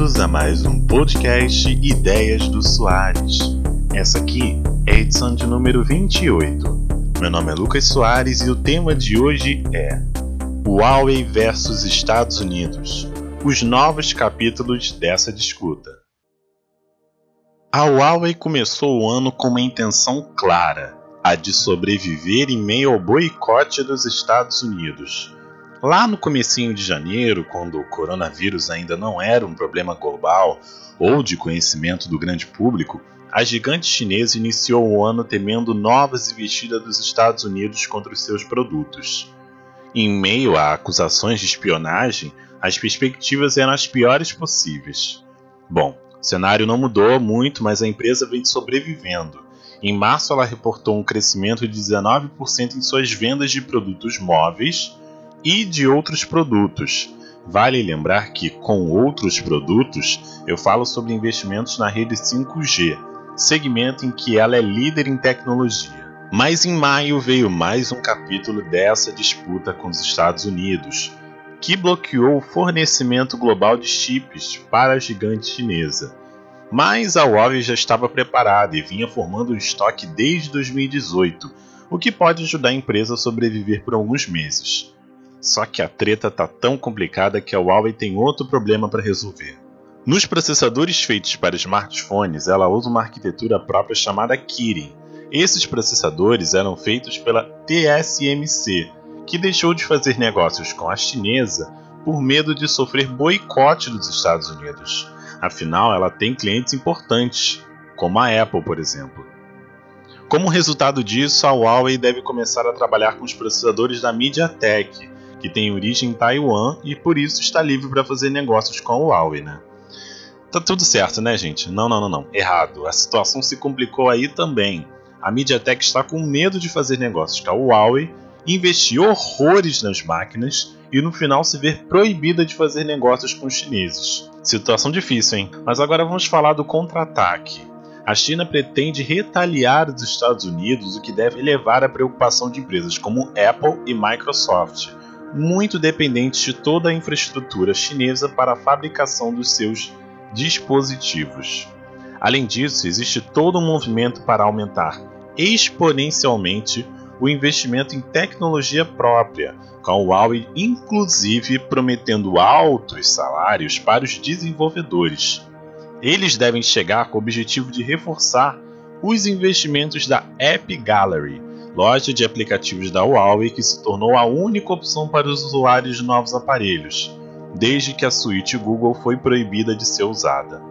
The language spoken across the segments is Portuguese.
bem-vindos a mais um podcast Ideias do Soares. Essa aqui é a edição de número 28. Meu nome é Lucas Soares e o tema de hoje é Huawei versus Estados Unidos os novos capítulos dessa disputa. A Huawei começou o ano com uma intenção clara, a de sobreviver em meio ao boicote dos Estados Unidos Lá no comecinho de janeiro, quando o coronavírus ainda não era um problema global ou de conhecimento do grande público, a gigante chinesa iniciou o ano temendo novas investidas dos Estados Unidos contra os seus produtos. Em meio a acusações de espionagem, as perspectivas eram as piores possíveis. Bom, o cenário não mudou muito, mas a empresa vem sobrevivendo. Em março, ela reportou um crescimento de 19% em suas vendas de produtos móveis e de outros produtos. Vale lembrar que, com outros produtos, eu falo sobre investimentos na rede 5G, segmento em que ela é líder em tecnologia. Mas em maio veio mais um capítulo dessa disputa com os Estados Unidos, que bloqueou o fornecimento global de chips para a gigante chinesa. Mas a Huawei já estava preparada e vinha formando um estoque desde 2018, o que pode ajudar a empresa a sobreviver por alguns meses. Só que a treta tá tão complicada que a Huawei tem outro problema para resolver. Nos processadores feitos para smartphones, ela usa uma arquitetura própria chamada Kirin. Esses processadores eram feitos pela TSMC, que deixou de fazer negócios com a chinesa por medo de sofrer boicote dos Estados Unidos. Afinal, ela tem clientes importantes, como a Apple, por exemplo. Como resultado disso, a Huawei deve começar a trabalhar com os processadores da MediaTek, que tem origem em Taiwan e por isso está livre para fazer negócios com a Huawei, né? Tá tudo certo, né, gente? Não, não, não, não. Errado. A situação se complicou aí também. A MediaTek está com medo de fazer negócios com a Huawei, investir horrores nas máquinas e no final se ver proibida de fazer negócios com os chineses. Situação difícil, hein? Mas agora vamos falar do contra-ataque. A China pretende retaliar os Estados Unidos, o que deve levar à preocupação de empresas como Apple e Microsoft, muito dependentes de toda a infraestrutura chinesa para a fabricação dos seus dispositivos. Além disso, existe todo um movimento para aumentar exponencialmente o investimento em tecnologia própria, com a Huawei inclusive prometendo altos salários para os desenvolvedores. Eles devem chegar com o objetivo de reforçar os investimentos da App Gallery, loja de aplicativos da Huawei que se tornou a única opção para os usuários de novos aparelhos, desde que a suíte Google foi proibida de ser usada.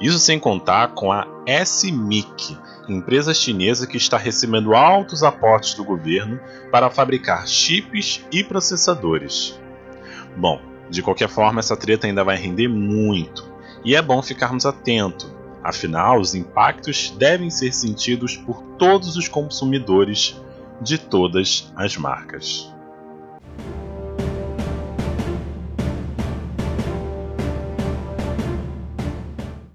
Isso sem contar com a SMIC, empresa chinesa que está recebendo altos aportes do governo para fabricar chips e processadores. Bom, de qualquer forma, essa treta ainda vai render muito, e é bom ficarmos atentos, Afinal, os impactos devem ser sentidos por todos os consumidores de todas as marcas.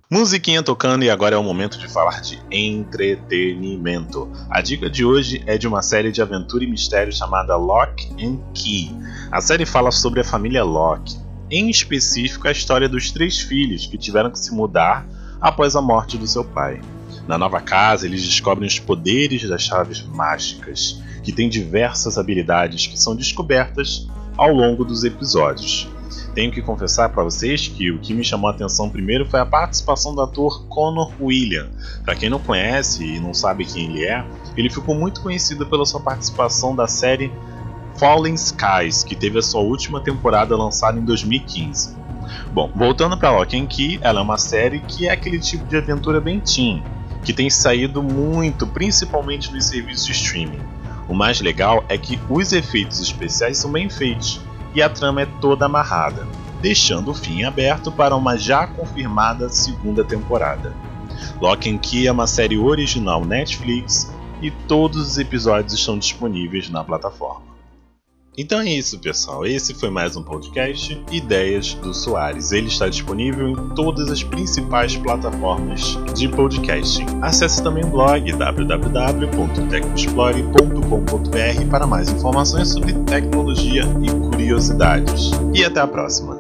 Musiquinha tocando e agora é o momento de falar de entretenimento. A dica de hoje é de uma série de aventura e mistério chamada Lock and Key. A série fala sobre a família Locke, em específico a história dos três filhos que tiveram que se mudar após a morte do seu pai. Na nova casa, eles descobrem os poderes das chaves mágicas, que têm diversas habilidades que são descobertas ao longo dos episódios. Tenho que confessar para vocês que o que me chamou a atenção primeiro foi a participação do ator Conor William. Para quem não conhece e não sabe quem ele é, ele ficou muito conhecido pela sua participação da série Fallen Skies, que teve a sua última temporada lançada em 2015. Bom, voltando para Lock and Key, ela é uma série que é aquele tipo de aventura bem teen, que tem saído muito, principalmente nos serviços de streaming. O mais legal é que os efeitos especiais são bem feitos e a trama é toda amarrada, deixando o fim aberto para uma já confirmada segunda temporada. Lock and Key é uma série original Netflix e todos os episódios estão disponíveis na plataforma. Então é isso, pessoal. Esse foi mais um podcast Ideias do Soares. Ele está disponível em todas as principais plataformas de podcasting. Acesse também o blog www.tecnoexplore.com.br para mais informações sobre tecnologia e curiosidades. E até a próxima!